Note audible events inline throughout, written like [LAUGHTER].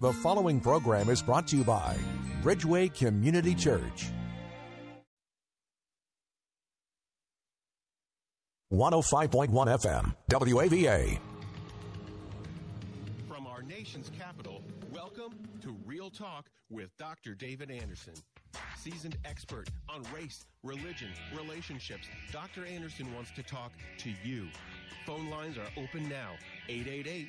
The following program is brought to you by Bridgeway Community Church. 105.1 FM, WAVA. From our nation's capital, welcome to Real Talk with Dr. David Anderson. Seasoned expert on race, religion, relationships, Dr. Anderson wants to talk to you. Phone lines are open now 888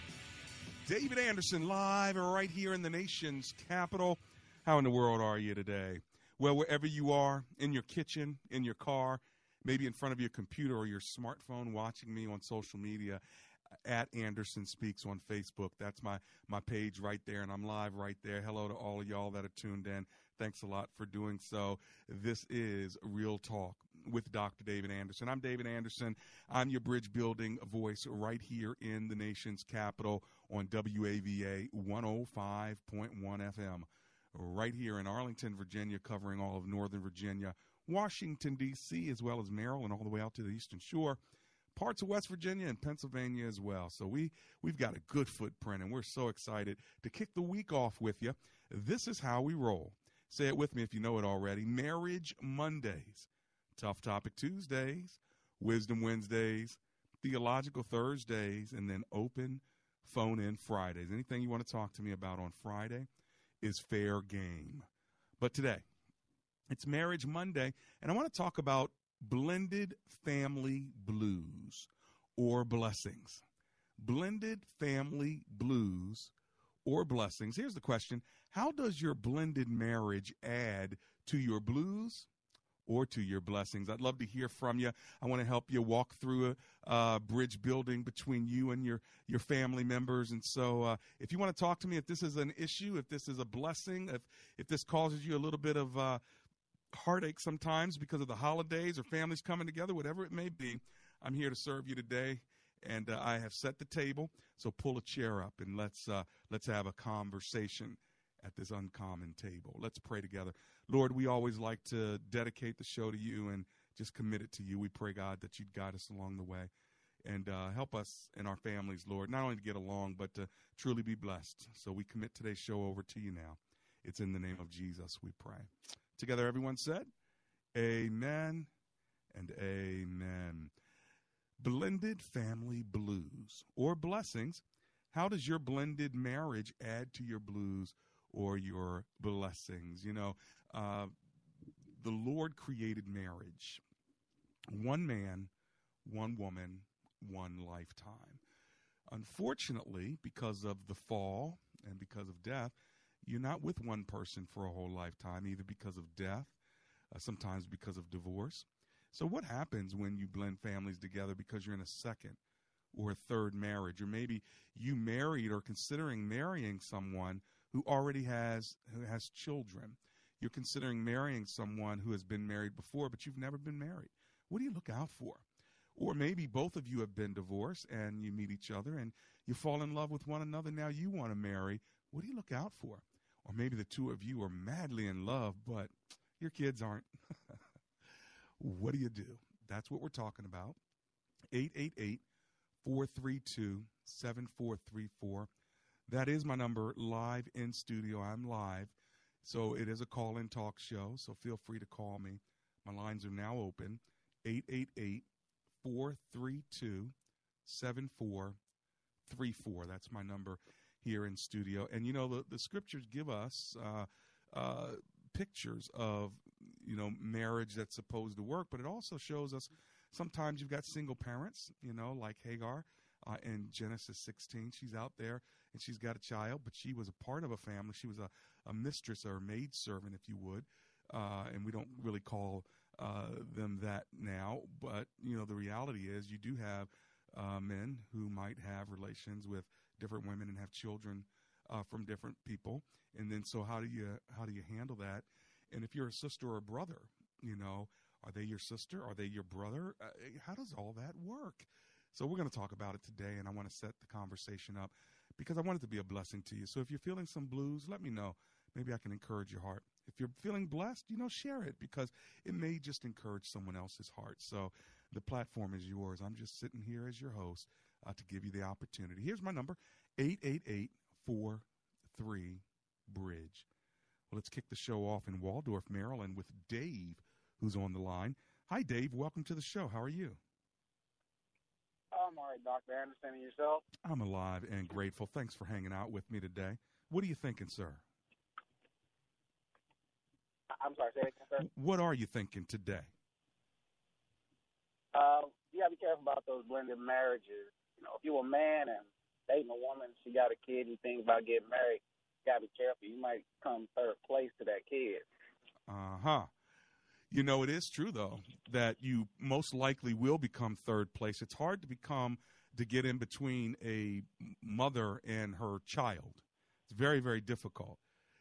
David Anderson live right here in the nation's capital. How in the world are you today? Well, wherever you are, in your kitchen, in your car, maybe in front of your computer or your smartphone watching me on social media uh, at Anderson Speaks on Facebook. That's my my page right there and I'm live right there. Hello to all of y'all that are tuned in. Thanks a lot for doing so. This is Real Talk with Dr. David Anderson. I'm David Anderson. I'm your bridge building voice right here in the nation's capital on WAVA 105.1 FM. Right here in Arlington, Virginia, covering all of Northern Virginia, Washington, D.C., as well as Maryland, all the way out to the Eastern Shore, parts of West Virginia and Pennsylvania as well. So we, we've got a good footprint, and we're so excited to kick the week off with you. This is how we roll. Say it with me if you know it already. Marriage Mondays, Tough Topic Tuesdays, Wisdom Wednesdays, Theological Thursdays, and then open phone in Fridays. Anything you want to talk to me about on Friday is fair game. But today, it's Marriage Monday, and I want to talk about blended family blues or blessings. Blended family blues or blessings. Here's the question How does your blended marriage add to your blues or to your blessings. I'd love to hear from you. I want to help you walk through a bridge building between you and your your family members. And so, uh, if you want to talk to me, if this is an issue, if this is a blessing, if if this causes you a little bit of uh, heartache sometimes because of the holidays or families coming together, whatever it may be, I'm here to serve you today. And uh, I have set the table, so pull a chair up and let's uh, let's have a conversation at this uncommon table. Let's pray together. Lord, we always like to dedicate the show to you and just commit it to you. We pray, God, that you'd guide us along the way and uh, help us and our families, Lord, not only to get along, but to truly be blessed. So we commit today's show over to you now. It's in the name of Jesus we pray. Together, everyone said, Amen and Amen. Blended family blues or blessings. How does your blended marriage add to your blues or your blessings? You know, uh, the Lord created marriage one man, one woman, one lifetime. Unfortunately, because of the fall and because of death, you're not with one person for a whole lifetime, either because of death, uh, sometimes because of divorce. So, what happens when you blend families together because you're in a second or a third marriage, or maybe you married or considering marrying someone who already has who has children? You're considering marrying someone who has been married before, but you've never been married. What do you look out for? Or maybe both of you have been divorced and you meet each other and you fall in love with one another. Now you want to marry. What do you look out for? Or maybe the two of you are madly in love, but your kids aren't. [LAUGHS] what do you do? That's what we're talking about. 888 432 7434. That is my number live in studio. I'm live. So it is a call in talk show. So feel free to call me. My lines are now open 888 432 7434. That's my number here in studio. And you know, the, the scriptures give us uh, uh, pictures of you know marriage that's supposed to work, but it also shows us sometimes you've got single parents, you know, like Hagar uh, in Genesis 16. She's out there and she's got a child, but she was a part of a family. She was a, a mistress or a maid servant, if you would, uh, and we don't really call uh, them that now. But you know, the reality is you do have uh, men who might have relations with different women and have children uh, from different people. And then, so how do you how do you handle that? And if you're a sister or a brother, you know, are they your sister? Are they your brother? Uh, how does all that work? So we're going to talk about it today, and I want to set the conversation up because I want it to be a blessing to you. So if you're feeling some blues, let me know. Maybe I can encourage your heart. If you're feeling blessed, you know, share it because it may just encourage someone else's heart. So the platform is yours. I'm just sitting here as your host uh, to give you the opportunity. Here's my number 888 43 Bridge. Well, let's kick the show off in Waldorf, Maryland with Dave, who's on the line. Hi, Dave. Welcome to the show. How are you? I'm all right, Dr. Anderson, and yourself? I'm alive and grateful. Thanks for hanging out with me today. What are you thinking, sir? I'm sorry, say again, sir. What are you thinking today? Uh, you gotta be careful about those blended marriages. You know, if you're a man and dating a woman, she got a kid, and you think about getting married, you gotta be careful. You might come third place to that kid. Uh huh. You know, it is true though that you most likely will become third place. It's hard to become to get in between a mother and her child. It's very, very difficult.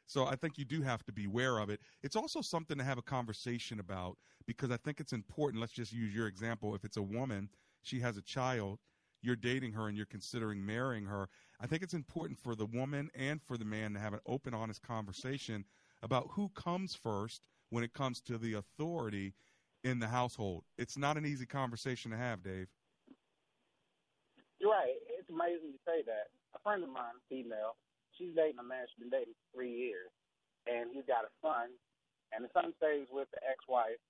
So I think you do have to be aware of it. It's also something to have a conversation about because I think it's important. Let's just use your example. If it's a woman, she has a child, you're dating her and you're considering marrying her. I think it's important for the woman and for the man to have an open, honest conversation about who comes first when it comes to the authority in the household. It's not an easy conversation to have, Dave. You're right. It's amazing you say that. A friend of mine, female, she's dating a man she's been dating for three years, and he's got a son, and the son stays with the ex-wife,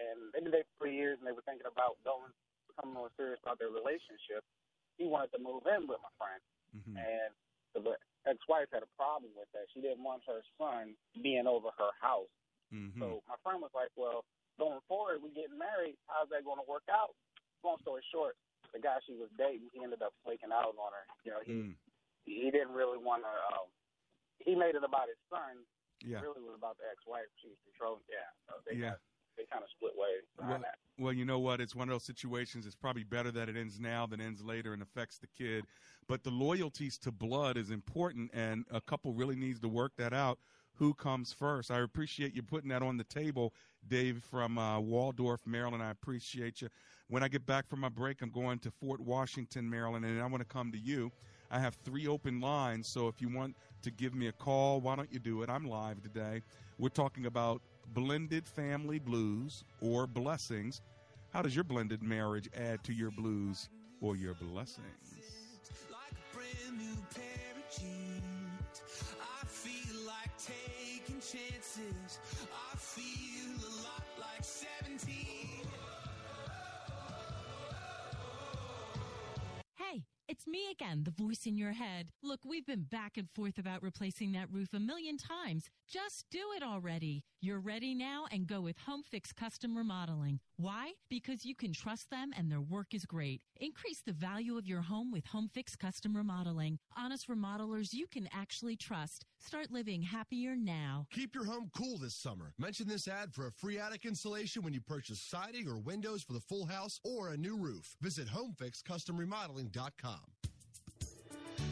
and they've been dating for three years, and they were thinking about going becoming more serious about their relationship. He wanted to move in with my friend, Mm-hmm. and the ex-wife had a problem with that. She didn't want her son being over her house. Mm-hmm. So my friend was like, "Well, going forward, we getting married. How's that going to work out?" Long story short, the guy she was dating, he ended up flaking out on her. You know, he Mm. he didn't really want to. Um, he made it about his son. Yeah. It really was about the ex-wife. She was controlling. Yeah. So they Yeah. got, they kind of split ways Well, that. well, you know what? It's one of those situations. It's probably better that it ends now than ends later and affects the kid. But the loyalties to blood is important, and a couple really needs to work that out. Who comes first? I appreciate you putting that on the table, Dave from uh, Waldorf, Maryland. I appreciate you. When I get back from my break, I'm going to Fort Washington, Maryland, and I want to come to you. I have three open lines, so if you want to give me a call, why don't you do it? I'm live today. We're talking about blended family blues or blessings. How does your blended marriage add to your blues or your blessings? like chances. I feel a lot like 17. Hey, it's me again, the voice in your head. Look, we've been back and forth about replacing that roof a million times. Just do it already. You're ready now and go with Home Fix Custom Remodeling. Why? Because you can trust them and their work is great. Increase the value of your home with Home Fix Custom Remodeling. Honest remodelers you can actually trust. Start living happier now. Keep your home cool this summer. Mention this ad for a free attic insulation when you purchase siding or windows for the full house or a new roof. Visit homefixcustomremodeling.com.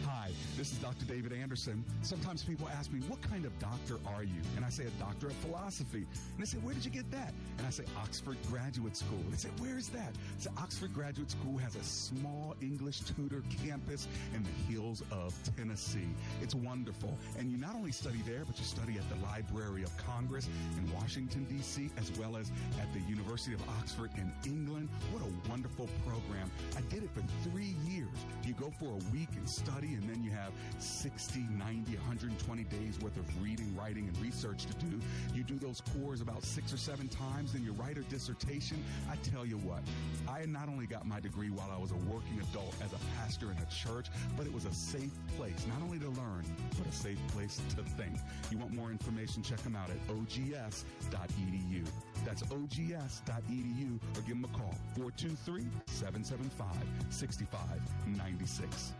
Hi, this is Dr. David Anderson. Sometimes people ask me, What kind of doctor are you? And I say, A doctor of philosophy. And they say, Where did you get that? And I say, Oxford Graduate School. And they say, Where is that? Say, Oxford Graduate School has a small English Tudor campus in the hills of Tennessee. It's wonderful. And you not only study there, but you study at the Library of Congress in Washington, D.C., as well as at the University of Oxford in England. What a wonderful program. I did it for three years. You go for a week and study study and then you have 60, 90, 120 days worth of reading, writing, and research to do. You do those cores about six or seven times, then you write a dissertation. I tell you what, I not only got my degree while I was a working adult as a pastor in a church, but it was a safe place, not only to learn, but a safe place to think. You want more information? Check them out at ogs.edu. That's ogs.edu or give them a call 423 775 6596.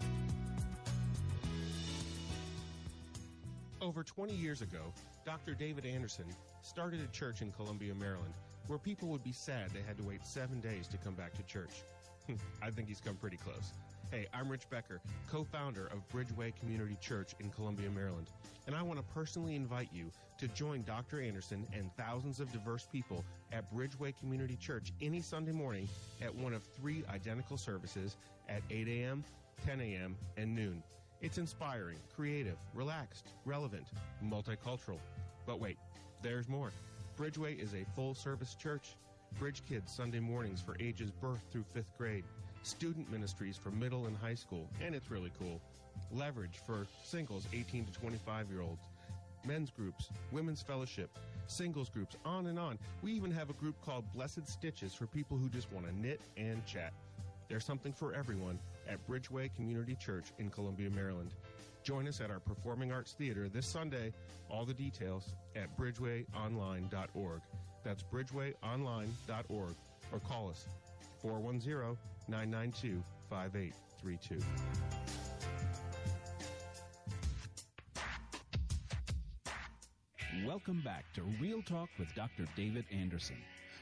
Over 20 years ago, Dr. David Anderson started a church in Columbia, Maryland, where people would be sad they had to wait seven days to come back to church. [LAUGHS] I think he's come pretty close. Hey, I'm Rich Becker, co founder of Bridgeway Community Church in Columbia, Maryland, and I want to personally invite you to join Dr. Anderson and thousands of diverse people at Bridgeway Community Church any Sunday morning at one of three identical services at 8 a.m., 10 a.m., and noon. It's inspiring, creative, relaxed, relevant, multicultural. But wait, there's more. Bridgeway is a full service church. Bridge Kids Sunday mornings for ages birth through fifth grade. Student ministries for middle and high school, and it's really cool. Leverage for singles 18 to 25 year olds. Men's groups, women's fellowship, singles groups, on and on. We even have a group called Blessed Stitches for people who just want to knit and chat. There's something for everyone at Bridgeway Community Church in Columbia, Maryland. Join us at our Performing Arts Theater this Sunday. All the details at bridgewayonline.org. That's bridgewayonline.org or call us 410 992 5832. Welcome back to Real Talk with Dr. David Anderson.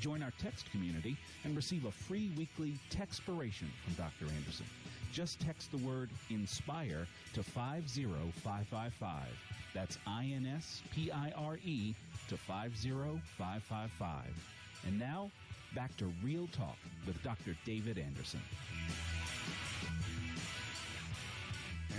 Join our text community and receive a free weekly textpiration from Dr. Anderson. Just text the word INSPIRE to 50555. That's I N S P I R E to 50555. And now, back to Real Talk with Dr. David Anderson.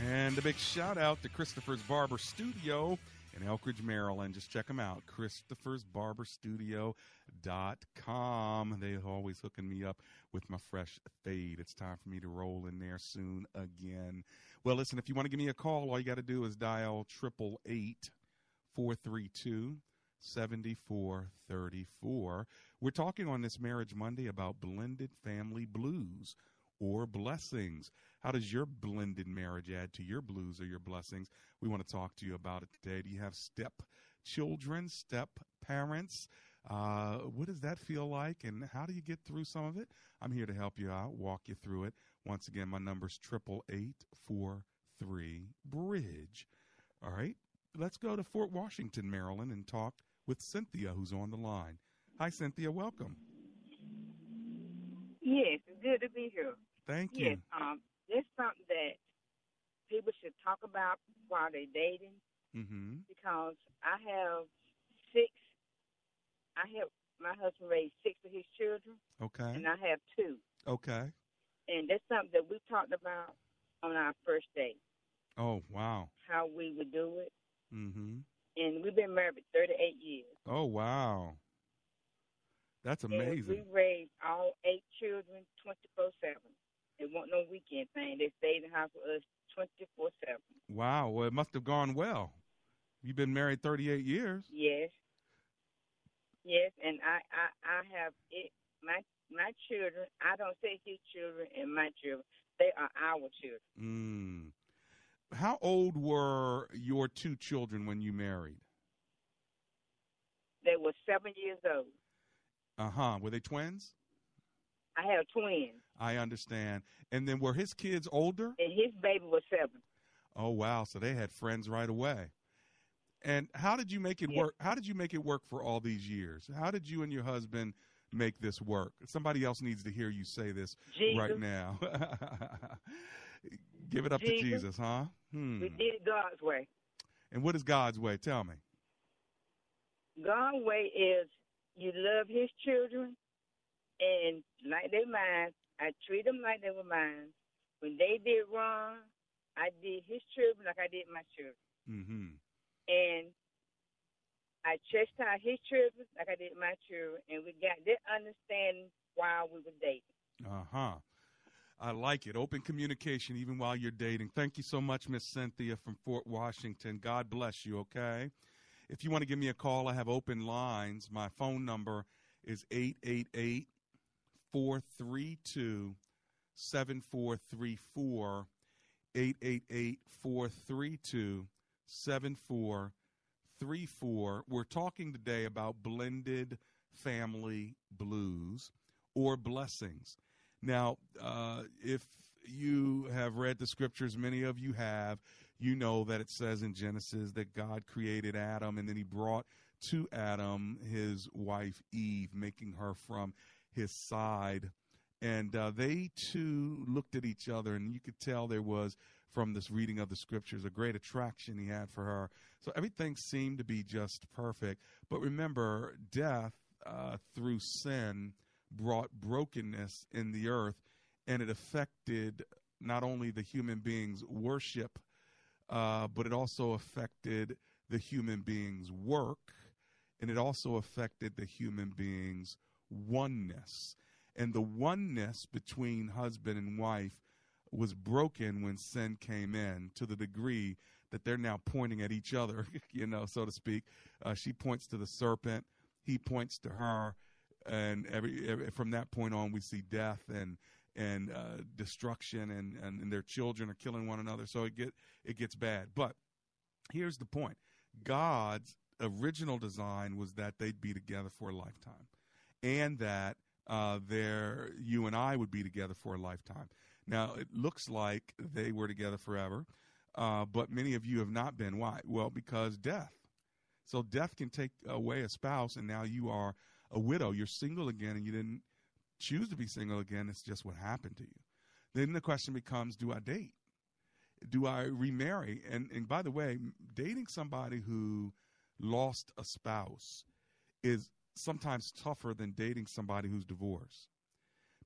And a big shout out to Christopher's Barber Studio in Elkridge, Maryland. Just check them out. Christopher's Barber Studio.com. They're always hooking me up with my fresh fade. It's time for me to roll in there soon again. Well, listen, if you want to give me a call, all you got to do is dial triple eight four three two seventy four thirty four. We're talking on this Marriage Monday about blended family blues or blessings. How does your blended marriage add to your blues or your blessings? We want to talk to you about it today. Do you have step children, step parents? Uh, what does that feel like, and how do you get through some of it? I'm here to help you out, walk you through it. Once again, my number's triple eight four three bridge. All right, let's go to Fort Washington, Maryland, and talk with Cynthia, who's on the line. Hi, Cynthia. Welcome. Yes, it's good to be here. Thank Yes, you. um, there's something that people should talk about while they're dating Mm-hmm. because I have. I have my husband raised six of his children, Okay. and I have two. Okay. And that's something that we talked about on our first date, Oh, wow. how we would do it. Mm-hmm. And we've been married for 38 years. Oh, wow. That's And amazing. we raised all eight children 24 7. It wasn't no weekend thing. They stayed in the house with us 24 7. Wow. Well, it must have gone well. You've been married 38 years. Yes. Yes, and I, I, I have it. My my children. I don't say his children and my children. They are our children. Mm. How old were your two children when you married? They were seven years old. Uh huh. Were they twins? I have twins, I understand. And then were his kids older? and his baby was seven. Oh wow! So they had friends right away. And how did you make it Yeah. work? How did you make it work for all these years? How did you and your husband make this work? Somebody else needs to hear you say this right now. [LAUGHS] Give it up to Jesus. Jesus, huh? Hmm. We did it God's way. And what is God's way? Tell me. God's way is you love His children, and like they mine, I treat them like they were mine. When they did wrong, I did His children like I did my children, Mm-hmm. And I chastised His children like I did my children, and we got that understanding while we were dating. Uh huh. I like it. Open communication, even while you're dating. Thank you so much, Miss Cynthia from Fort Washington. God bless you, okay? If you want to give me a call, I have open lines. My phone number is 888 432 7434. 888 432 7434. We're talking today about blended family blues or blessings. Now, uh, if you have read the scriptures, many of you have, you know that it says in Genesis that God created Adam and then he brought to Adam his wife Eve, making her from his side. And uh, they two looked at each other, and you could tell there was, from this reading of the scriptures, a great attraction he had for her. So everything seemed to be just perfect. But remember, death uh, through sin brought brokenness in the earth, and it affected not only the human beings' worship, uh, but it also affected the human beings' work, and it also affected the human beings' oneness. And the oneness between husband and wife was broken when sin came in to the degree that they're now pointing at each other, [LAUGHS] you know, so to speak. Uh, she points to the serpent, he points to her, and every, every from that point on, we see death and and uh, destruction, and, and and their children are killing one another. So it get it gets bad. But here's the point: God's original design was that they'd be together for a lifetime, and that uh, their you and I would be together for a lifetime. Now it looks like they were together forever, uh, but many of you have not been. Why? Well, because death. So death can take away a spouse, and now you are a widow. You're single again, and you didn't choose to be single again. It's just what happened to you. Then the question becomes: Do I date? Do I remarry? And and by the way, dating somebody who lost a spouse is sometimes tougher than dating somebody who's divorced.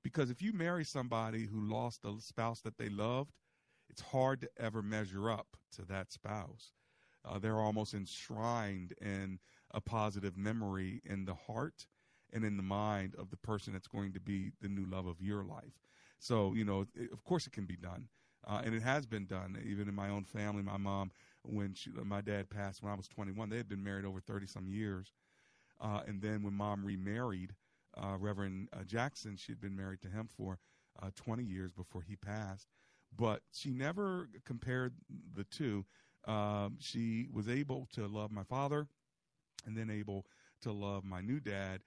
Because if you marry somebody who lost a spouse that they loved, it's hard to ever measure up to that spouse. Uh, they're almost enshrined in a positive memory in the heart and in the mind of the person that's going to be the new love of your life. So, you know, it, of course it can be done. Uh, and it has been done, even in my own family. My mom, when she, my dad passed when I was 21, they had been married over 30 some years. Uh, and then when mom remarried, uh, Reverend uh, Jackson, she had been married to him for uh, 20 years before he passed. But she never compared the two. Um, she was able to love my father and then able to love my new dad,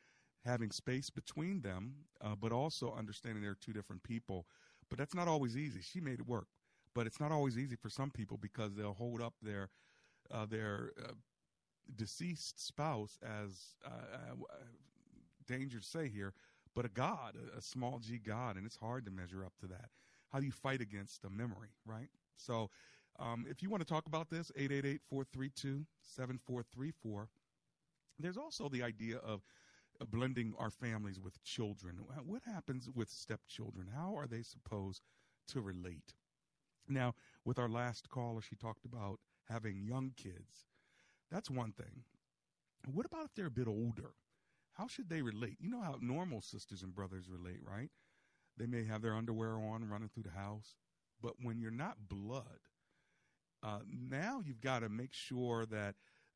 having space between them, uh, but also understanding they're two different people. But that's not always easy. She made it work, but it's not always easy for some people because they'll hold up their uh, their deceased spouse as uh, danger to say here, but a God, a, small g God, and it's hard to measure up to that. How do you fight against a memory, right? So, um, if you want to talk about this, 888 432 7434. There's also the idea of blending our families with children. What happens with stepchildren? How are they supposed to relate? Now, with our last caller, she talked about having young kids. That's one thing. What about if they're a bit older? How should they relate? You know how normal sisters and brothers relate, right? They may have their underwear on running through the house, but when you're not blood, uh, now you've got to make sure that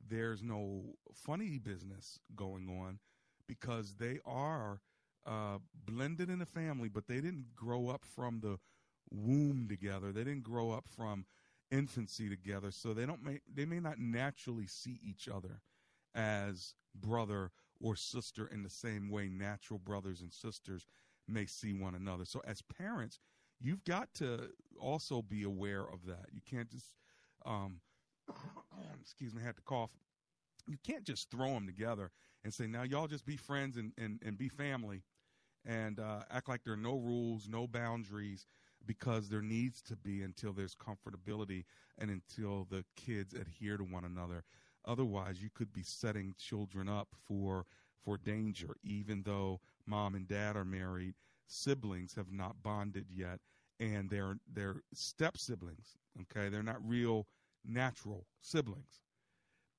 there's no funny business going on because they are uh, blended in the family, but they didn't grow up from the womb together. They didn't grow up from infancy together, so they don't may, they may not naturally see each other as brother or sister in the same way natural brothers and sisters may see one another. So as parents, you've got to also be aware of that. You can't just um, [CLEARS THROAT] excuse me, I had to cough. You can't just throw them together and say, now y'all just be friends and, and, and be family and uh, act like there are no rules, no boundaries. because there needs to be until there's comfortability and until the kids adhere to one another. Otherwise, you could be setting children up for for danger, even though mom and dad are married. Siblings have not bonded yet, and they're they're step siblings. Okay, they're not real natural siblings.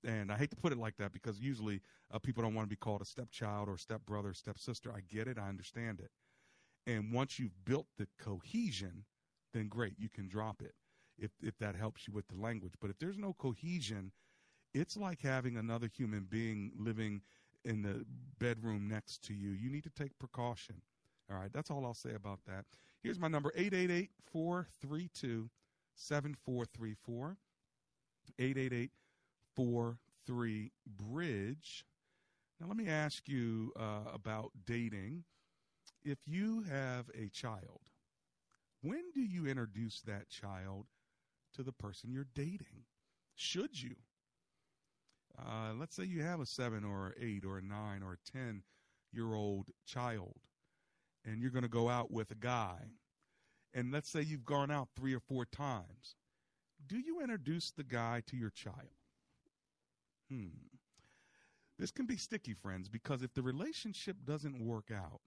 And I hate to put it like that because usually uh, people don't want to be called a stepchild or stepbrother, stepsister. I get it. I understand it. And once you've built the cohesion, then great, you can drop it if if that helps you with the language. But if there's no cohesion, it's like having another human being living in the bedroom next to you. You need to take precaution. All right, that's all I'll say about that. Here's my number 888 432 7434. 888 43 Bridge. Now, let me ask you uh, about dating. If you have a child, when do you introduce that child to the person you're dating? Should you? Uh, let's say you have a seven or eight or nine or 10 year old child, and you're going to go out with a guy. And let's say you've gone out three or four times. Do you introduce the guy to your child? Hmm. This can be sticky, friends, because if the relationship doesn't work out,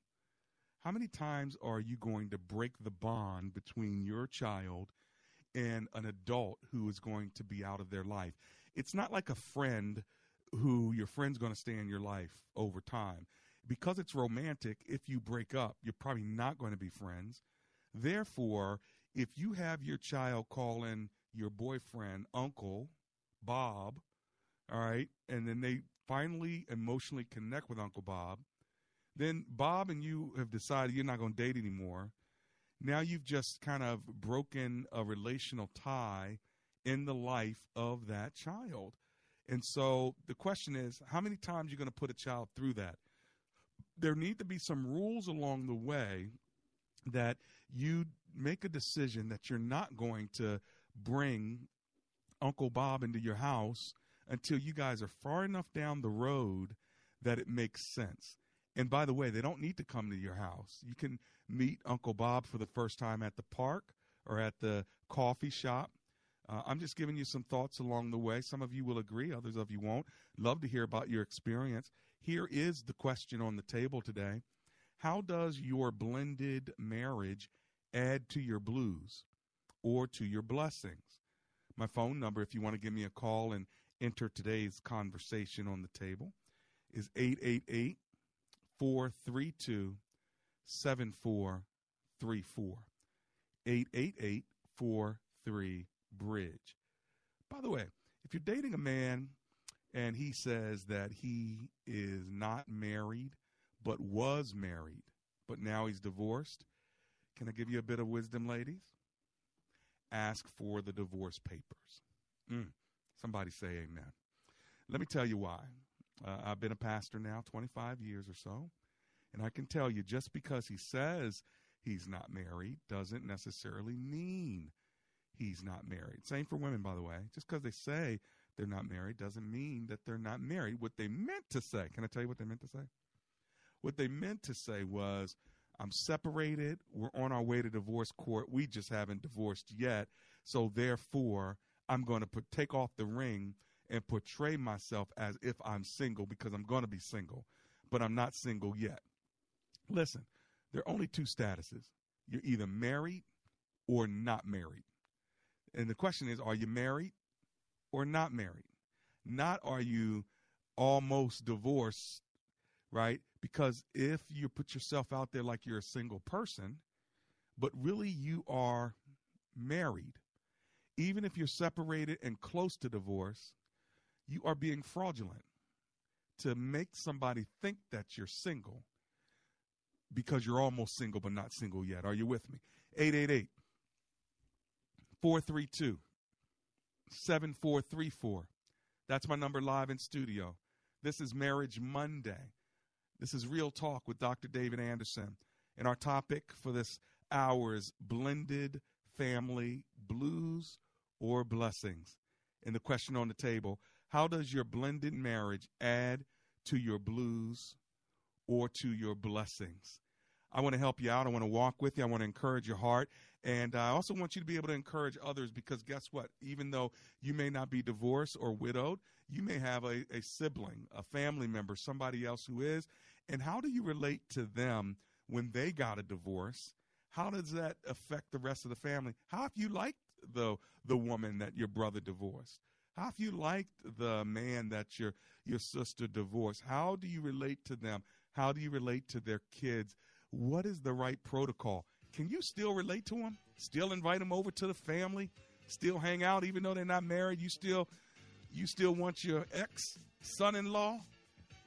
how many times are you going to break the bond between your child and an adult who is going to be out of their life? It's not like a friend who your friend's going to stay in your life over time. Because it's romantic, if you break up, you're probably not going to be friends. Therefore, if you have your child calling your boyfriend Uncle Bob, all right, and then they finally emotionally connect with Uncle Bob, then Bob and you have decided you're not going to date anymore. Now you've just kind of broken a relational tie in the life of that child. And so the question is, how many times are you going to put a child through that? There need to be some rules along the way that you make a decision that you're not going to bring Uncle Bob into your house until you guys are far enough down the road that it makes sense. And by the way, they don't need to come to your house. You can meet Uncle Bob for the first time at the park or at the coffee shop. Uh, I'm just giving you some thoughts along the way. Some of you will agree, others of you won't. Love to hear about your experience. Here is the question on the table today How does your blended marriage add to your blues or to your blessings? My phone number, if you want to give me a call and enter today's conversation on the table, is 888 432 7434. 888 43 Bridge. By the way, if you're dating a man and he says that he is not married but was married, but now he's divorced, can I give you a bit of wisdom, ladies? Ask for the divorce papers. Mm. Somebody say amen. Let me tell you why. Uh, I've been a pastor now 25 years or so, and I can tell you just because he says he's not married doesn't necessarily mean he's not married. Same for women, by the way. Just because they say they're not married doesn't mean that they're not married. What they meant to say, can I tell you what they meant to say? What they meant to say was, I'm separated. We're on our way to divorce court. We just haven't divorced yet. So therefore, I'm going to put take off the ring and portray myself as if I'm single because I'm going to be single, but I'm not single yet. Listen, there are only two statuses. You're either married or not married. And the question is, are you married or not married? Not are you almost divorced, right? Because if you put yourself out there like you're a single person, but really you are married, even if you're separated and close to divorce, you are being fraudulent to make somebody think that you're single because you're almost single but not single yet. Are you with me? 888 432 7434. That's my number live in studio. This is Marriage Monday. This is Real Talk with Dr. David Anderson. And our topic for this hour is blended family blues or blessings. And the question on the table how does your blended marriage add to your blues or to your blessings? I want to help you out. I want to walk with you. I want to encourage your heart. And uh, I also want you to be able to encourage others because guess what? Even though you may not be divorced or widowed, you may have a, a sibling, a family member, somebody else who is. And how do you relate to them when they got a divorce? How does that affect the rest of the family? How have you liked the the woman that your brother divorced? How have you liked the man that your your sister divorced? How do you relate to them? How do you relate to their kids? What is the right protocol? Can you still relate to them? Still invite them over to the family? Still hang out even though they're not married? You still you still want your ex son-in-law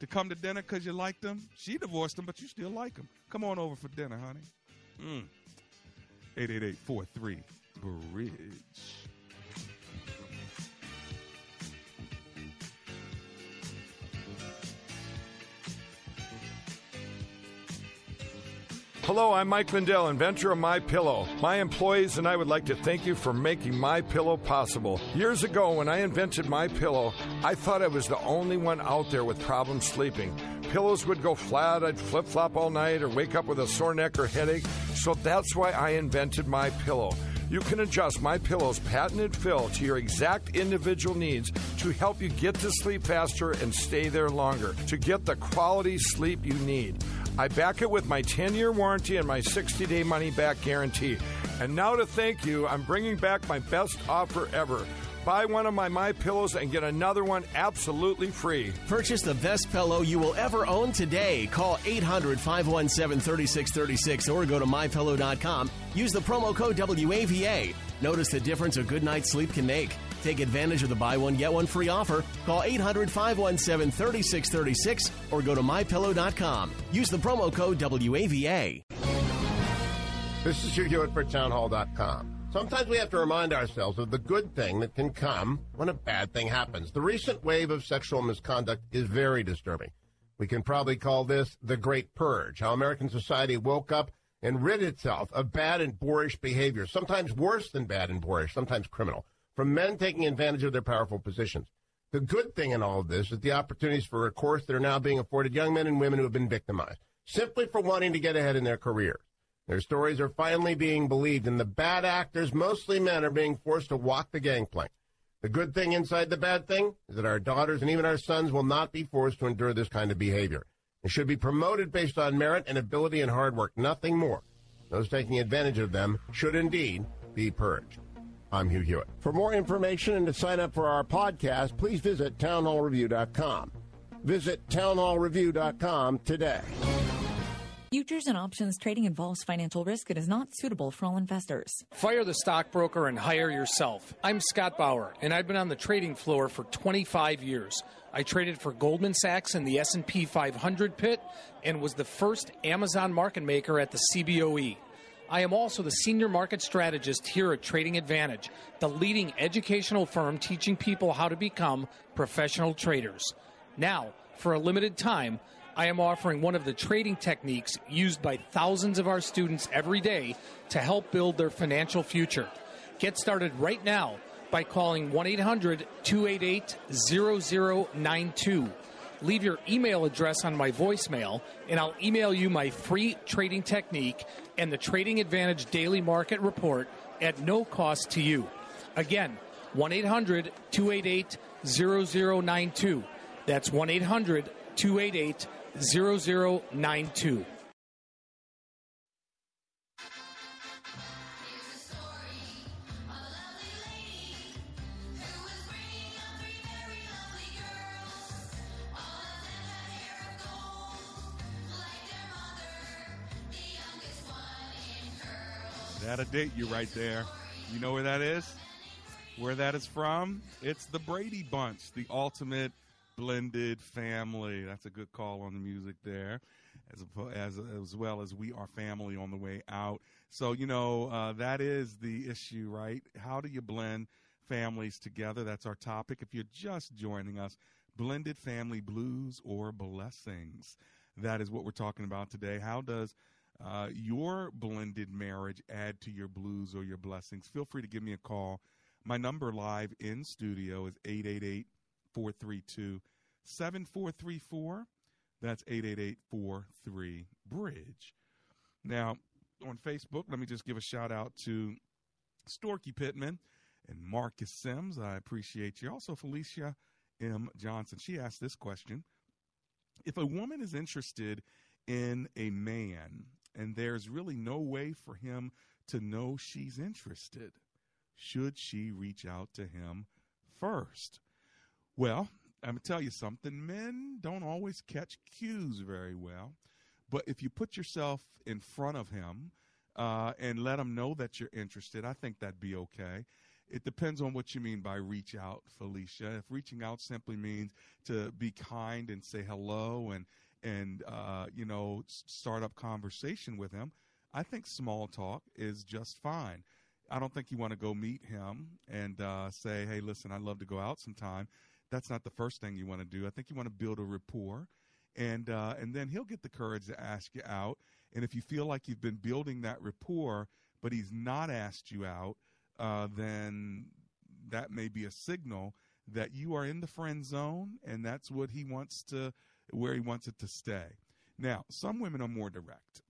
to come to dinner because you like them? She divorced him, but you still like him. Come on over for dinner, honey. Mm. 888 Bridge. Hello, I'm Mike Lindell, inventor of My Pillow. My employees and I would like to thank you for making My Pillow possible. Years ago, when I invented My Pillow, I thought I was the only one out there with problems sleeping. Pillows would go flat, I'd flip flop all night, or wake up with a sore neck or headache. So that's why I invented My Pillow. You can adjust My Pillow's patented fill to your exact individual needs to help you get to sleep faster and stay there longer to get the quality sleep you need. I back it with my 10 year warranty and my 60 day money back guarantee. And now to thank you, I'm bringing back my best offer ever. Buy one of my My Pillows and get another one absolutely free. Purchase the best pillow you will ever own today. Call 800 517 3636 or go to mypillow.com. Use the promo code WAVA. Notice the difference a good night's sleep can make. Take advantage of the buy one, get one free offer. Call 800 517 3636 or go to mypillow.com. Use the promo code WAVA. This is Hugh Hewitt for townhall.com. Sometimes we have to remind ourselves of the good thing that can come when a bad thing happens. The recent wave of sexual misconduct is very disturbing. We can probably call this the Great Purge, how American society woke up and rid itself of bad and boorish behavior, sometimes worse than bad and boorish, sometimes criminal, from men taking advantage of their powerful positions. The good thing in all of this is the opportunities for recourse that are now being afforded young men and women who have been victimized, simply for wanting to get ahead in their careers. Their stories are finally being believed, and the bad actors, mostly men, are being forced to walk the gangplank. The good thing inside the bad thing is that our daughters and even our sons will not be forced to endure this kind of behavior. It should be promoted based on merit and ability and hard work, nothing more. Those taking advantage of them should indeed be purged. I'm Hugh Hewitt. For more information and to sign up for our podcast, please visit townhallreview.com. Visit townhallreview.com today. Futures and options trading involves financial risk and is not suitable for all investors. Fire the stockbroker and hire yourself. I'm Scott Bauer, and I've been on the trading floor for 25 years. I traded for Goldman Sachs in the S&P 500 pit and was the first Amazon market maker at the CBOE. I am also the senior market strategist here at Trading Advantage, the leading educational firm teaching people how to become professional traders. Now, for a limited time, I am offering one of the trading techniques used by thousands of our students every day to help build their financial future. Get started right now by calling 1 800 288 0092. Leave your email address on my voicemail, and I'll email you my free trading technique and the Trading Advantage Daily Market Report at no cost to you. Again, 1 800 288 0092. That's 1 800 288 0092. That'll date you right there. You know where that is? Where that is from? It's the Brady Bunch, the ultimate blended family. That's a good call on the music there, as as as well as we are family on the way out. So you know uh, that is the issue, right? How do you blend families together? That's our topic. If you're just joining us, blended family blues or blessings. That is what we're talking about today. How does uh, your blended marriage add to your blues or your blessings? Feel free to give me a call. My number live in studio is 888 432 7434. That's 888 43 Bridge. Now, on Facebook, let me just give a shout out to Storky Pittman and Marcus Sims. I appreciate you. Also, Felicia M. Johnson. She asked this question If a woman is interested in a man and there's really no way for him to know she's interested, should she reach out to him first? Well, I'm going to tell you something. Men don't always catch cues very well. But if you put yourself in front of him uh, and let him know that you're interested, I think that'd be okay. It depends on what you mean by reach out, Felicia. If reaching out simply means to be kind and say hello and and uh, you know start up conversation with him, I think small talk is just fine. I don't think you want to go meet him and uh, say, "Hey, listen, I'd love to go out sometime." That's not the first thing you want to do. I think you want to build a rapport, and uh, and then he'll get the courage to ask you out. And if you feel like you've been building that rapport, but he's not asked you out, uh, then that may be a signal that you are in the friend zone, and that's what he wants to, where he wants it to stay. Now, some women are more direct,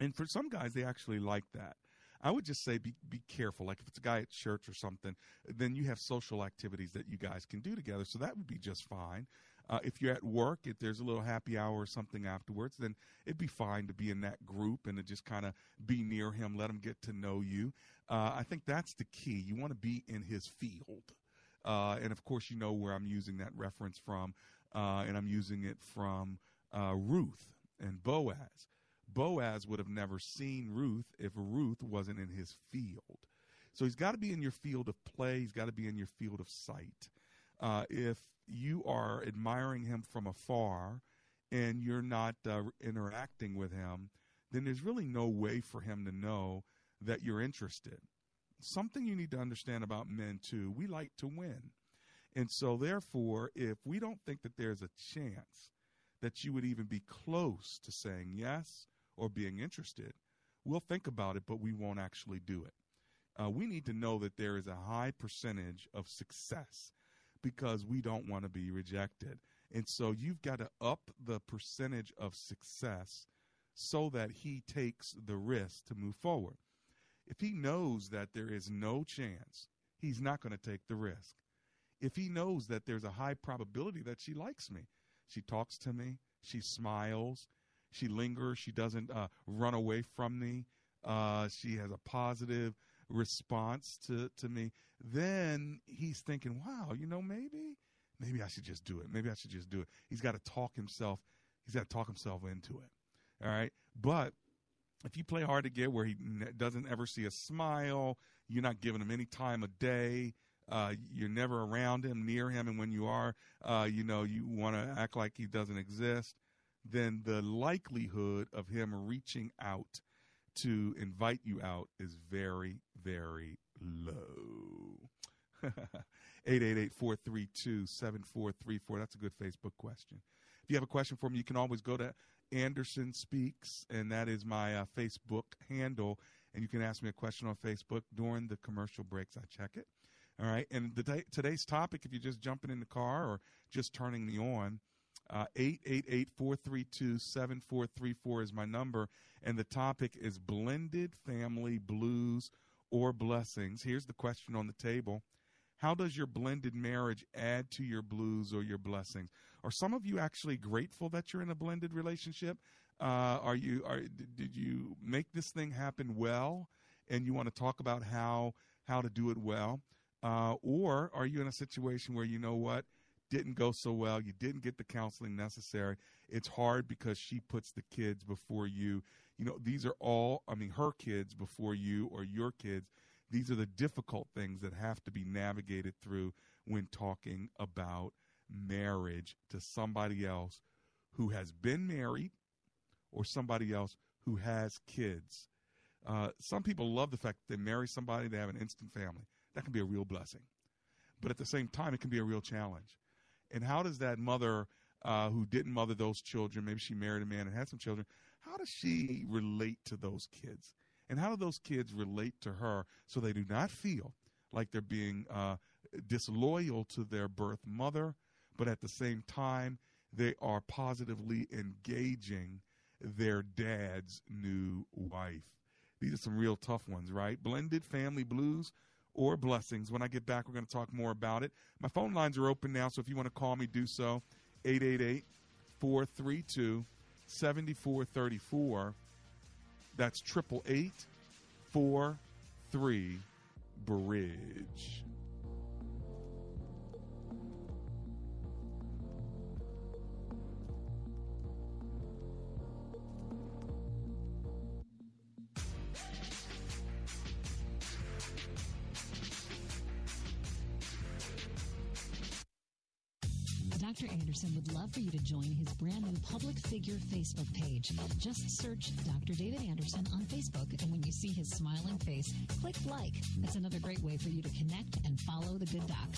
and for some guys, they actually like that. I would just say be be careful. Like if it's a guy at church or something, then you have social activities that you guys can do together. So that would be just fine. Uh, if you're at work, if there's a little happy hour or something afterwards, then it'd be fine to be in that group and to just kind of be near him, let him get to know you. Uh, I think that's the key. You want to be in his field. Uh, and of course, you know where I'm using that reference from, uh, and I'm using it from uh, Ruth and Boaz. Boaz would have never seen Ruth if Ruth wasn't in his field. So he's got to be in your field of play. He's got to be in your field of sight. Uh, if you are admiring him from afar and you're not uh, interacting with him, then there's really no way for him to know that you're interested. Something you need to understand about men, too, we like to win. And so, therefore, if we don't think that there's a chance that you would even be close to saying yes or being interested, we'll think about it, but we won't actually do it. Uh, we need to know that there is a high percentage of success because we don't want to be rejected. And so you've got to up the percentage of success so that he takes the risk to move forward. If he knows that there is no chance, he's not going to take the risk. If he knows that there's a high probability that she likes me, she talks to me, she smiles, she lingers, she doesn't uh, run away from me, uh, she has a positive response to, to me, then he's thinking, wow, you know, maybe, maybe I should just do it. Maybe I should just do it. He's got to talk himself, he's got to talk himself into it. All right. But if you play hard to get where he doesn't ever see a smile, you're not giving him any time of day, uh, you're never around him, near him, and when you are, uh, you know, you want to act like he doesn't exist, then the likelihood of him reaching out to invite you out is very, very low. [LAUGHS] 888-432-7434. That's a good Facebook question. If you have a question for me, you can always go to Anderson Speaks, and that is my uh, Facebook handle. And you can ask me a question on Facebook during the commercial breaks. I check it. All right. And the, today's topic, if you're just jumping in the car or just turning me on, uh, 888 432 7434 is my number. And the topic is blended family blues or blessings. Here's the question on the table How does your blended marriage add to your blues or your blessings? Are some of you actually grateful that you're in a blended relationship? Uh, are you are did you make this thing happen well and you want to talk about how how to do it well uh, or are you in a situation where you know what didn't go so well. You didn't get the counseling necessary. It's hard because she puts the kids before you. You know, these are all, I mean, her kids before you or your kids. These are the difficult things that have to be navigated through when talking about marriage to somebody else who has been married or somebody else who has kids. Uh, some people love the fact that they marry somebody, they have an instant family. That can be a real blessing. But at the same time, it can be a real challenge and how does that mother uh, who didn't mother those children, maybe she married a man and had some children, how does she relate to those kids? And how do those kids relate to her so they do not feel like they're being uh, disloyal to their birth mother, but at the same time, they are positively engaging their dad's new wife. These are some real tough ones, right? Blended family blues or blessings. When I get back, we're going to talk more about it. My phone lines are open now, so if you want to call me, do so. 888 432 7434. That's triple eight four three bridge. Figure Facebook page. Just search Dr. David Anderson on Facebook, and when you see his smiling face, click like. That's another great way for you to connect and follow the good doc.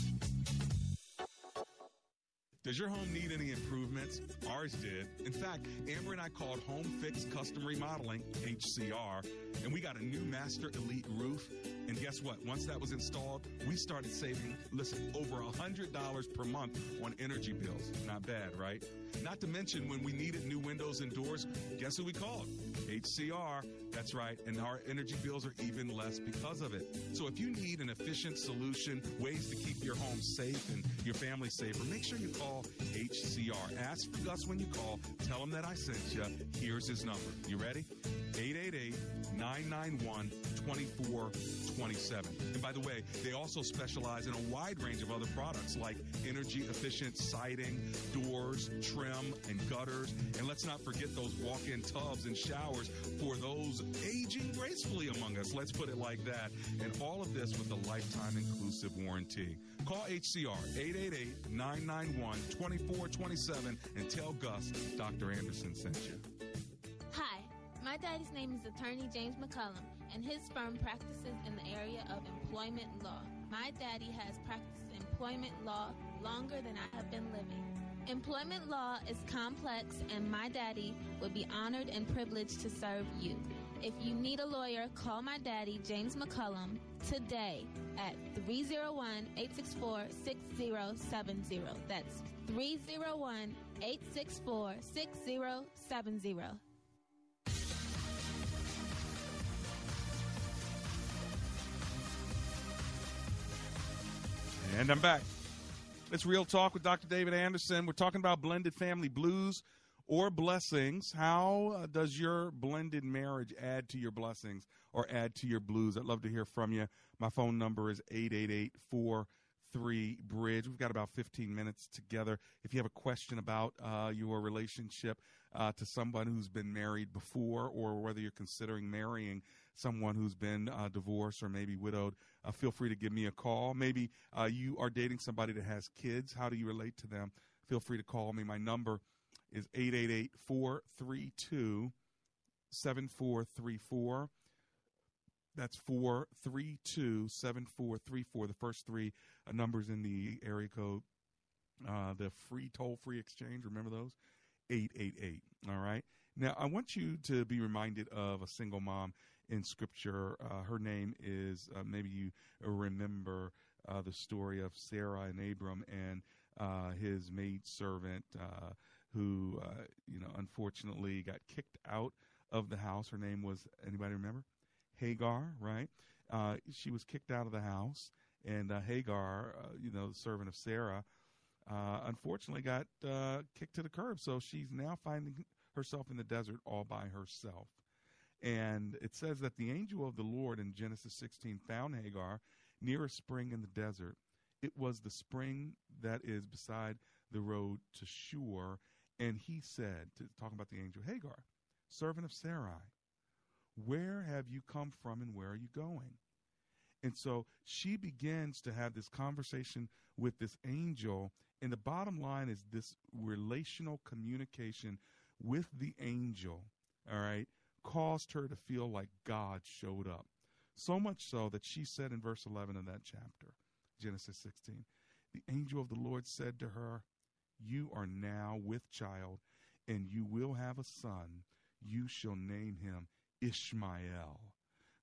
Does your home need any improvements? Ours did. In fact, Amber and I called Home Fix Custom Remodeling, HCR, and we got a new Master Elite roof. And guess what? Once that was installed, we started saving, listen, over $100 per month on energy bills. Not bad, right? Not to mention when we needed new windows and doors, guess who we called? HCR. That's right. And our energy bills are even less because of it. So if you need an efficient solution, ways to keep your home safe and your family safer, make sure you call HCR. Ask for Gus when you call. Tell him that I sent you. Here's his number. You ready? 888 991 2427. And by the way, they also specialize in a wide range of other products like energy efficient siding, doors, trim, and gutters. And let's not forget those walk in tubs and showers for those aging gracefully among us. Let's put it like that. And all of this with a lifetime inclusive warranty. Call HCR 888 991 2427 and tell Gus Dr. Anderson sent you. Hi, my daddy's name is Attorney James McCullum, and his firm practices in the area of employment law. My daddy has practiced employment law longer than I have been living. Employment law is complex, and my daddy would be honored and privileged to serve you. If you need a lawyer, call my daddy, James McCullum, today at 301 864 6070. That's 301 864 6070. And I'm back. It's Real Talk with Dr. David Anderson. We're talking about blended family blues or blessings. How uh, does your blended marriage add to your blessings or add to your blues? I'd love to hear from you. My phone number is 888 43 Bridge. We've got about 15 minutes together. If you have a question about uh, your relationship uh, to someone who's been married before or whether you're considering marrying someone who's been uh, divorced or maybe widowed, uh, feel free to give me a call. Maybe uh, you are dating somebody that has kids. How do you relate to them? Feel free to call me. My number is 888 432 7434. That's 432 7434. The first three uh, numbers in the area code. Uh, the free toll free exchange, remember those? 888. All right. Now, I want you to be reminded of a single mom in Scripture. Uh, her name is, uh, maybe you remember uh, the story of Sarah and Abram and uh, his maid servant uh, who, uh, you know, unfortunately got kicked out of the house. Her name was, anybody remember? Hagar, right? she was kicked out of the house. And Hagar, you know, the servant of Sarah, unfortunately got kicked to the curb. So she's now finding herself in the desert all by herself. And it says that the angel of the Lord in Genesis 16 found Hagar near a spring in the desert. It was the spring that is beside the road to Shur. And he said, to talk about the angel, Hagar, servant of Sarai, where have you come from and where are you going? And so she begins to have this conversation with this angel. And the bottom line is this relational communication with the angel, all right, caused her to feel like God showed up. So much so that she said in verse 11 of that chapter, Genesis 16, the angel of the Lord said to her, You are now with child, and you will have a son. You shall name him Ishmael,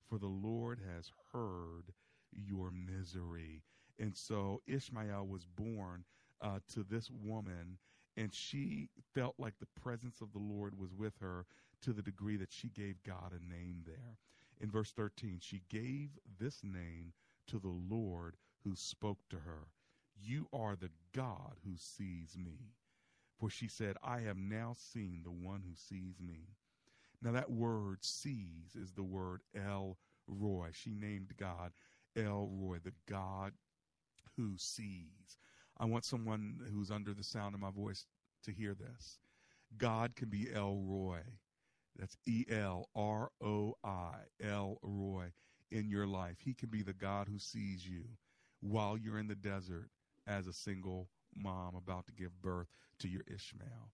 for the Lord has heard your misery. And so Ishmael was born uh, to this woman, and she felt like the presence of the Lord was with her to the degree that she gave God a name there. In verse 13, she gave this name to the Lord who spoke to her. You are the God who sees me. For she said, I have now seen the one who sees me. Now, that word sees is the word El Roi. She named God El Roi, the God who sees. I want someone who's under the sound of my voice to hear this. God can be El Roi. That's E L R O I, El Roi, in your life. He can be the God who sees you while you're in the desert as a single mom about to give birth to your Ishmael.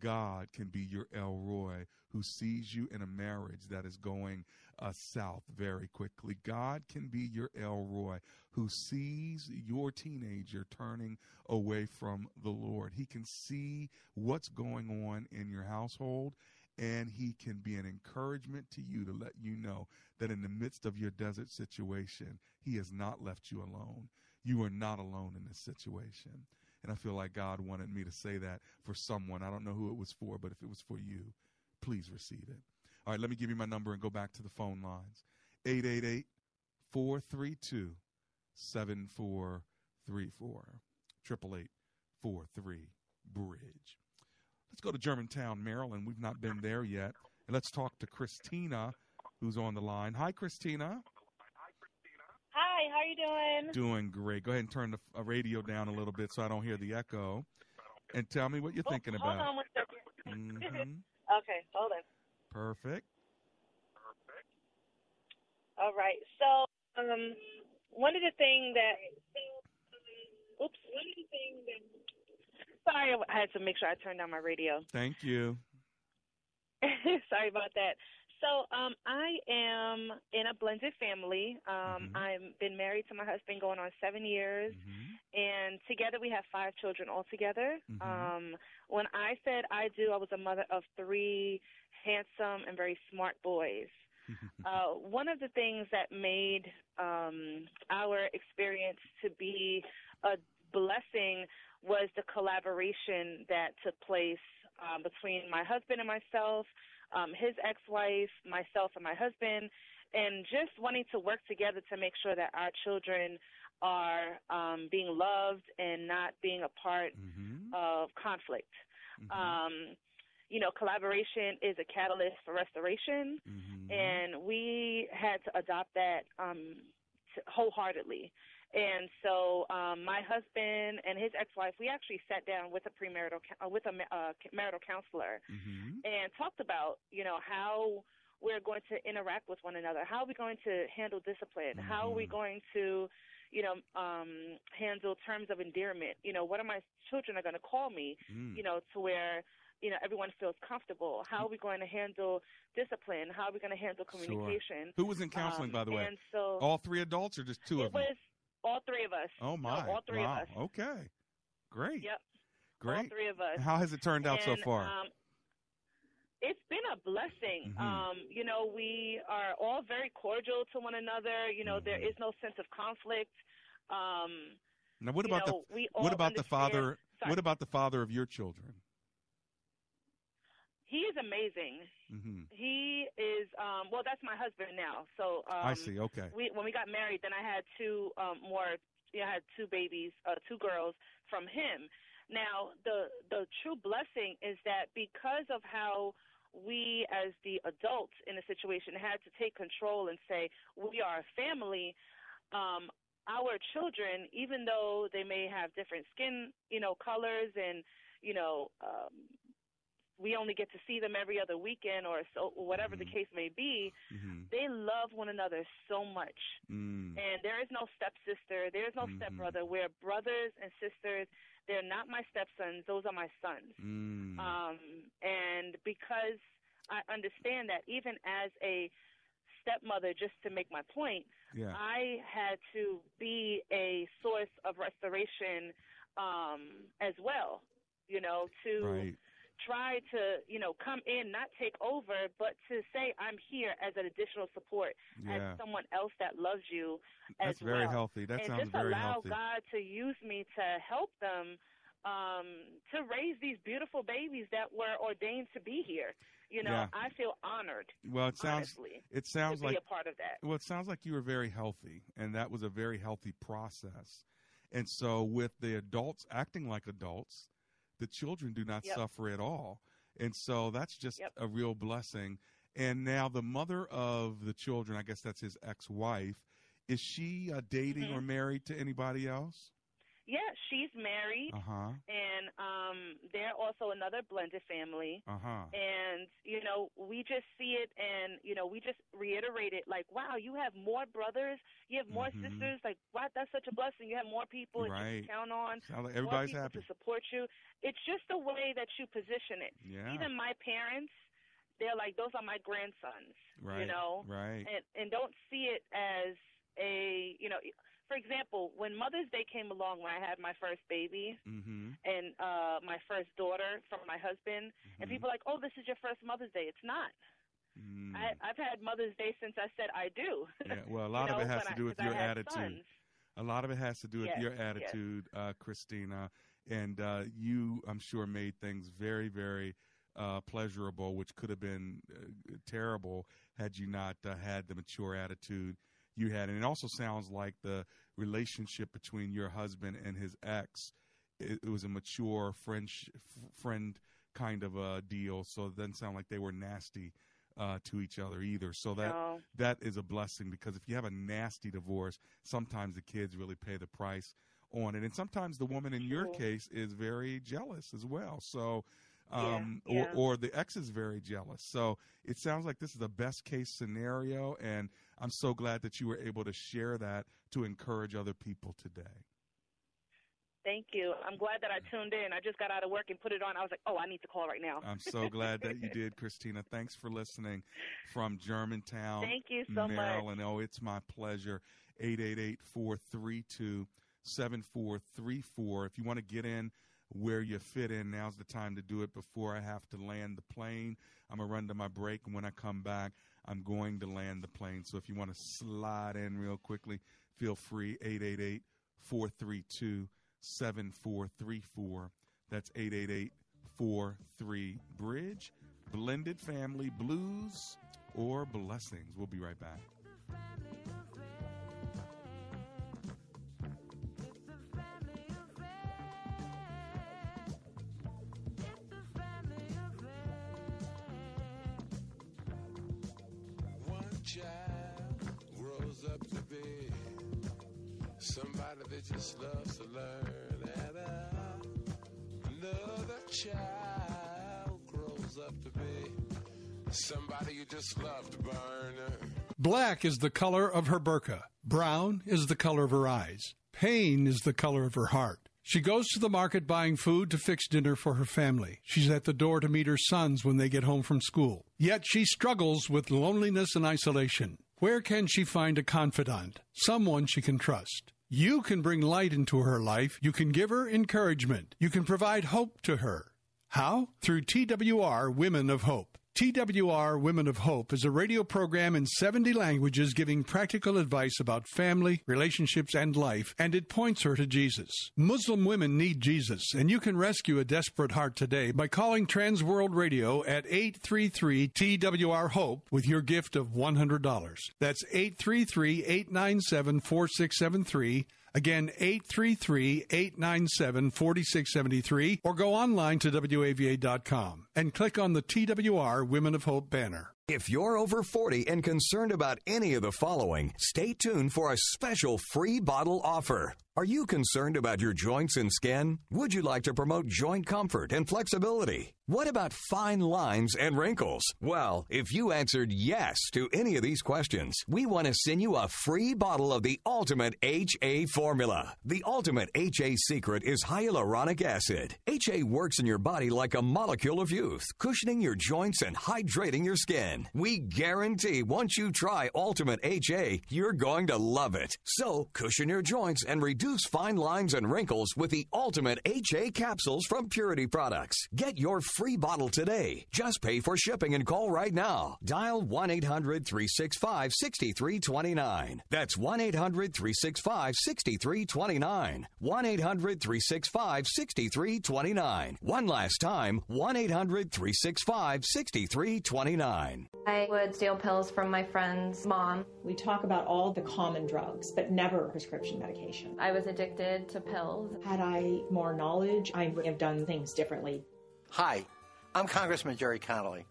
God can be your El Roi who sees you in a marriage that is going uh, south very quickly. God can be your El Roi who sees your teenager turning away from the Lord. He can see what's going on in your household and he can be an encouragement to you to let you know that in the midst of your desert situation, he has not left you alone. You are not alone in this situation. And I feel like God wanted me to say that for someone. I don't know who it was for, but if it was for you, please receive it. All right, let me give you my number and go back to the phone lines 888 432 7434. 888 43 Bridge. Let's go to Germantown, Maryland. We've not been there yet. And let's talk to Christina, who's on the line. Hi, Christina. Hi, Christina. Hi, how are you doing? Doing great. Go ahead and turn the uh, radio down a little bit so I don't hear the echo. And tell me what you're Oh, thinking hold about. on one second. Mhm. [LAUGHS] okay, hold on. Perfect. Perfect. All right. So, um, one of the things that, oops, one of the things that. Sorry, I had to make sure I turned down my radio. [LAUGHS] Thank you. Sorry about that. So, um, I am in a blended family. Um, I've been married to my husband going on seven years, and together we have five children altogether. Um, when I said I do, I was a mother of three handsome and very smart boys. [LAUGHS] uh, one of the things that made um, our experience to be a blessing was the collaboration that took place um, between my husband and myself, um, his ex-wife, myself and my husband, and just wanting to work together to make sure that our children are um, being loved and not being a part of conflict. Um, you know, collaboration is a catalyst for restoration, and we had to adopt that um, wholeheartedly. And so, um, my husband and his ex-wife, we actually sat down with a premarital, uh, with a uh, marital counselor, and talked about, you know, how we're going to interact with one another. How are we going to handle discipline? How are we going to, you know, um, handle terms of endearment? You know, what are my children are going to call me? Mm. You know, to where you know everyone feels comfortable. How are we going to handle discipline? How are we going to handle communication? Who was in counseling, Um, by the way? And so All three adults or just two of them? was all three of us. Oh, No, my. all three wow. of us. Okay. Great. Yep. Great. All three of us. How has it turned out so far? Um, it's been a blessing. Mhm. Um, you know, we are all very cordial to one another. You know, there Mm-hmm. is no sense of conflict. Um, now, what about know, the what about the father? Sorry. What about the father of your children? He is amazing. hmm He is um well that's my husband now. So um I see. Okay. We when we got married then I had two um more you know, I had two babies, uh two girls from him. Now the the true blessing is that because of how we as the adults in the situation had to take control and say we are a family um our children even though they may have different skin you know colors and you know um we only get to see them every other weekend or so whatever the case may be they love one another so much Mm. and there is no stepsister there is no stepbrother we're brothers and sisters they're not my stepsons those are my sons Mm. um and because i understand that even as a stepmother just to make my point Yeah. i had to be a source of restoration um as well you know to Right. Try to you know come in not take over but to say i'm here as an additional support Yeah. as someone else that loves you as That's very well. healthy. That and sounds just very allow healthy. god to use me to help them um to raise these beautiful babies that were ordained to be here you know, Yeah. I feel honored. Well, it sounds honestly, it sounds to be like a part of that. Well, it sounds like you were very healthy, and that was a very healthy process. And so, with the adults acting like adults, the children do not Yep. suffer at all. And so, that's just Yep. a real blessing. And now, the mother of the children, I guess that's his ex-wife, is she uh, dating Mm-hmm. or married to anybody else? Yeah, she's married, Uh huh. and um, they're also another blended family. Uh huh. And you know, we just see it, and you know, we just reiterate it. Like, wow, you have more brothers, you have more Mhm. sisters. Like, wow, that's such a blessing. You have more people that you can count on. Sounds like everybody's people happy. to support you. It's just the way that you position it. Yeah. Even my parents, they're like, those are my grandsons. Right. You know. Right. And and don't see it as a you know. For example, when Mother's Day came along, when I had my first baby, Mm-hmm. and uh my first daughter from my husband and people are like oh this is your first mother's day it's not Mm. I, I've had Mother's Day since I said I do. Yeah, well, a [LAUGHS] You lot of know, it has to do with I your attitude. sons. A lot of it has to do with Yes, your yes. attitude, uh, Christina. And uh, you, I'm sure, made things very, very uh, pleasurable, which could have been uh, terrible had you not uh, had the mature attitude you had. And it also sounds like the relationship between your husband and his ex, it, it was a mature friend, friend kind of a deal. So it doesn't sound like they were nasty uh, to each other either. So that No. that is a blessing because if you have a nasty divorce, sometimes the kids really pay the price on it, and sometimes the woman in your case is very jealous as well. So. Yeah, Um, yeah. Or, or the ex is very jealous. So it sounds like this is the best case scenario, and I'm so glad that you were able to share that to encourage other people today. Thank you. I'm glad that I tuned in. I just got out of work and put it on. I was like, oh, I need to call right now. I'm so glad that you did, [LAUGHS] Christina. Thanks for listening from Germantown, Thank you so much. Maryland. Oh, it's my pleasure. 888 432 7434. If you want to get in where you fit in, now's the time to do it before I have to land the plane. I'm going to run to my break, and when I come back, I'm going to land the plane. So if you want to slide in real quickly, feel free. 888 432 7434. That's 888 43 Bridge. Blended Family Blues or Blessings. We'll be right back. Somebody that just loves to learn, and uh, another child grows up to be somebody you just love to burn. Black is the color of her burqa. Brown is the color of her eyes. Pain is the color of her heart. She goes to the market buying food to fix dinner for her family. She's at the door to meet her sons when they get home from school. Yet she struggles with loneliness and isolation. Where can she find a confidant? Someone she can trust. You can bring light into her life. You can give her encouragement. You can provide hope to her. How? Through TWR Women of Hope. TWR Women of Hope is a radio program in 70 languages giving practical advice about family, relationships, and life, and it points her to Jesus. Muslim women need Jesus, and you can rescue a desperate heart today by calling Trans World Radio at 833 TWR Hope with your gift of $100. That's 833 897 4673. Again, 833 897 4673, or go online to WAVA.com and click on the TWR Women of Hope banner. If you're over 40 and concerned about any of the following, stay tuned for a special free bottle offer. Are you concerned about your joints and skin? Would you like to promote joint comfort and flexibility? What about fine lines and wrinkles? Well, if you answered yes to any of these questions, we want to send you a free bottle of the Ultimate HA formula. The Ultimate HA secret is hyaluronic acid. HA works in your body like a molecule of youth, cushioning your joints and hydrating your skin. We guarantee once you try Ultimate HA, you're going to love it. So, cushion your joints and reduce fine lines and wrinkles with the Ultimate HA capsules from Purity Products. Get your free bottle today. Just pay for shipping and call right now. Dial 1 800 365 6329. That's 1 800 365 6329. 1 800 365 6329. One last time 1 800 365 6329. I would steal pills from my friend's mom. We talk about all the common drugs, but never prescription medication. I was addicted to pills. Had I more knowledge, I would have done things differently. Hi, I'm Congressman Gerry Connolly.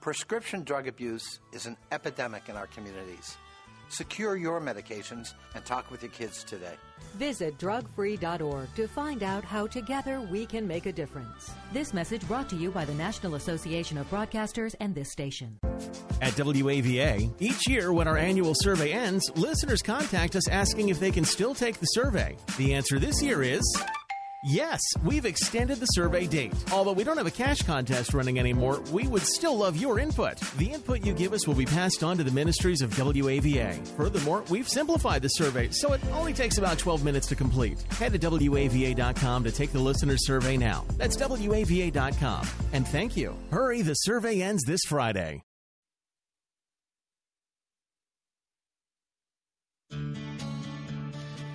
Prescription drug abuse is an epidemic in our communities. Secure your medications and talk with your kids today. Visit drugfree.org to find out how together we can make a difference. This message brought to you by the National Association of Broadcasters and this station. At WAVA, each year when our annual survey ends, listeners contact us asking if they can still take the survey. The answer this year is Yes, we've extended the survey date. Although we don't have a cash contest running anymore, we would still love your input. The input you give us will be passed on to the ministries of WAVA. Furthermore, we've simplified the survey, so it only takes about 12 minutes to complete. Head to WAVA.com to take the listener survey now. That's WAVA.com. And thank you. Hurry, the survey ends this Friday.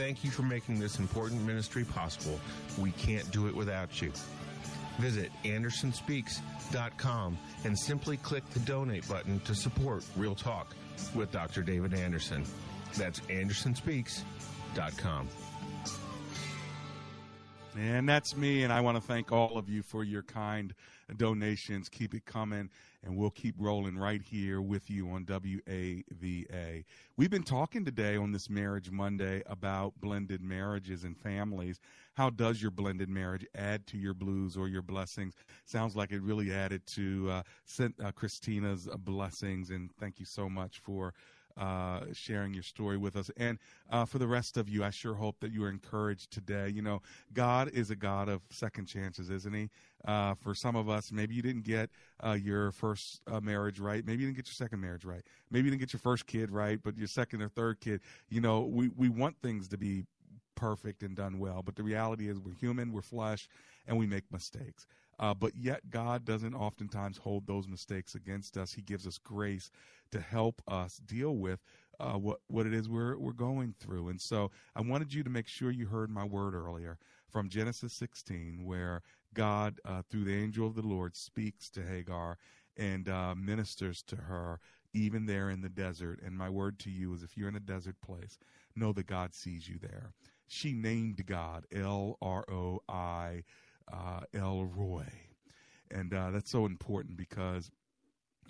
Thank you for making this important ministry possible. We can't do it without you. Visit AndersonSpeaks.com and simply click the donate button to support Real Talk with Dr. David Anderson. That's AndersonSpeaks.com. And that's me, and I want to thank all of you for your kind donations. Keep it coming, and we'll keep rolling right here with you on WAVA. We've been talking today on this Marriage Monday about blended marriages and families. How does your blended marriage add to your blues or your blessings? Sounds like it really added to uh, uh, Christina's blessings, and thank you so much for uh, sharing your story with us. And uh, for the rest of you, I sure hope that you are encouraged today. You know, God is a God of second chances, isn't He? Uh, for some of us, maybe you didn't get uh, your first uh, marriage right. Maybe you didn't get your second marriage right. Maybe you didn't get your first kid right, but your second or third kid. You know, we, we want things to be perfect and done well, but the reality is we're human, we're flesh, and we make mistakes. Uh, but yet, God doesn't oftentimes hold those mistakes against us. He gives us grace to help us deal with uh, what what it is we're we're going through. And so, I wanted you to make sure you heard my word earlier from Genesis 16, where God, uh, through the angel of the Lord, speaks to Hagar and uh, ministers to her, even there in the desert. And my word to you is, if you're in a desert place, know that God sees you there. She named God L R O I uh, El Roi. And uh, that's so important because,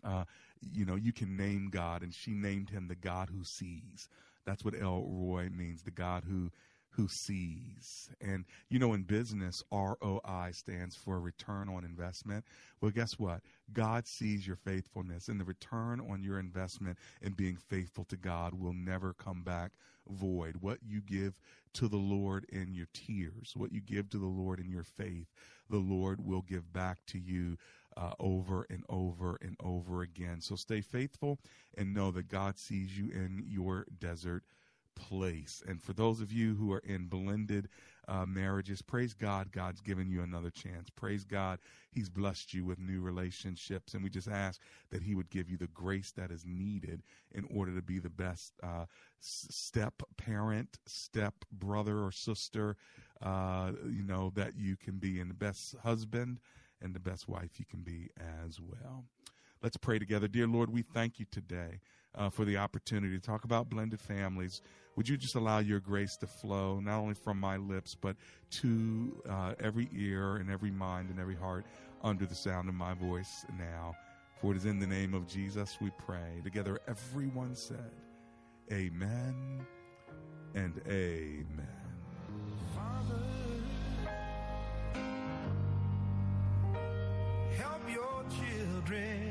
uh, you know, you can name God, and she named him the God who sees. That's what El Roi means, the God who who sees. And you know, in business, ROI stands for return on investment. Well, guess what? God sees your faithfulness, and the return on your investment in being faithful to God will never come back void. What you give to the Lord in your tears, what you give to the Lord in your faith, the Lord will give back to you uh, over and over and over again. So stay faithful and know that God sees you in your desert place. And for those of you who are in blended uh, marriages, praise God, God's given you another chance. Praise God, He's blessed you with new relationships. And we just ask that He would give you the grace that is needed in order to be the best uh, step parent, step brother or sister, uh, you know, that you can be, and the best husband and the best wife you can be as well. Let's pray together. Dear Lord, we thank you today uh, for the opportunity to talk about blended families. Would you just allow your grace to flow, not only from my lips, but to uh, every ear and every mind and every heart under the sound of my voice now? For it is in the name of Jesus we pray. Together, everyone said, Amen and Amen. Father, help your children.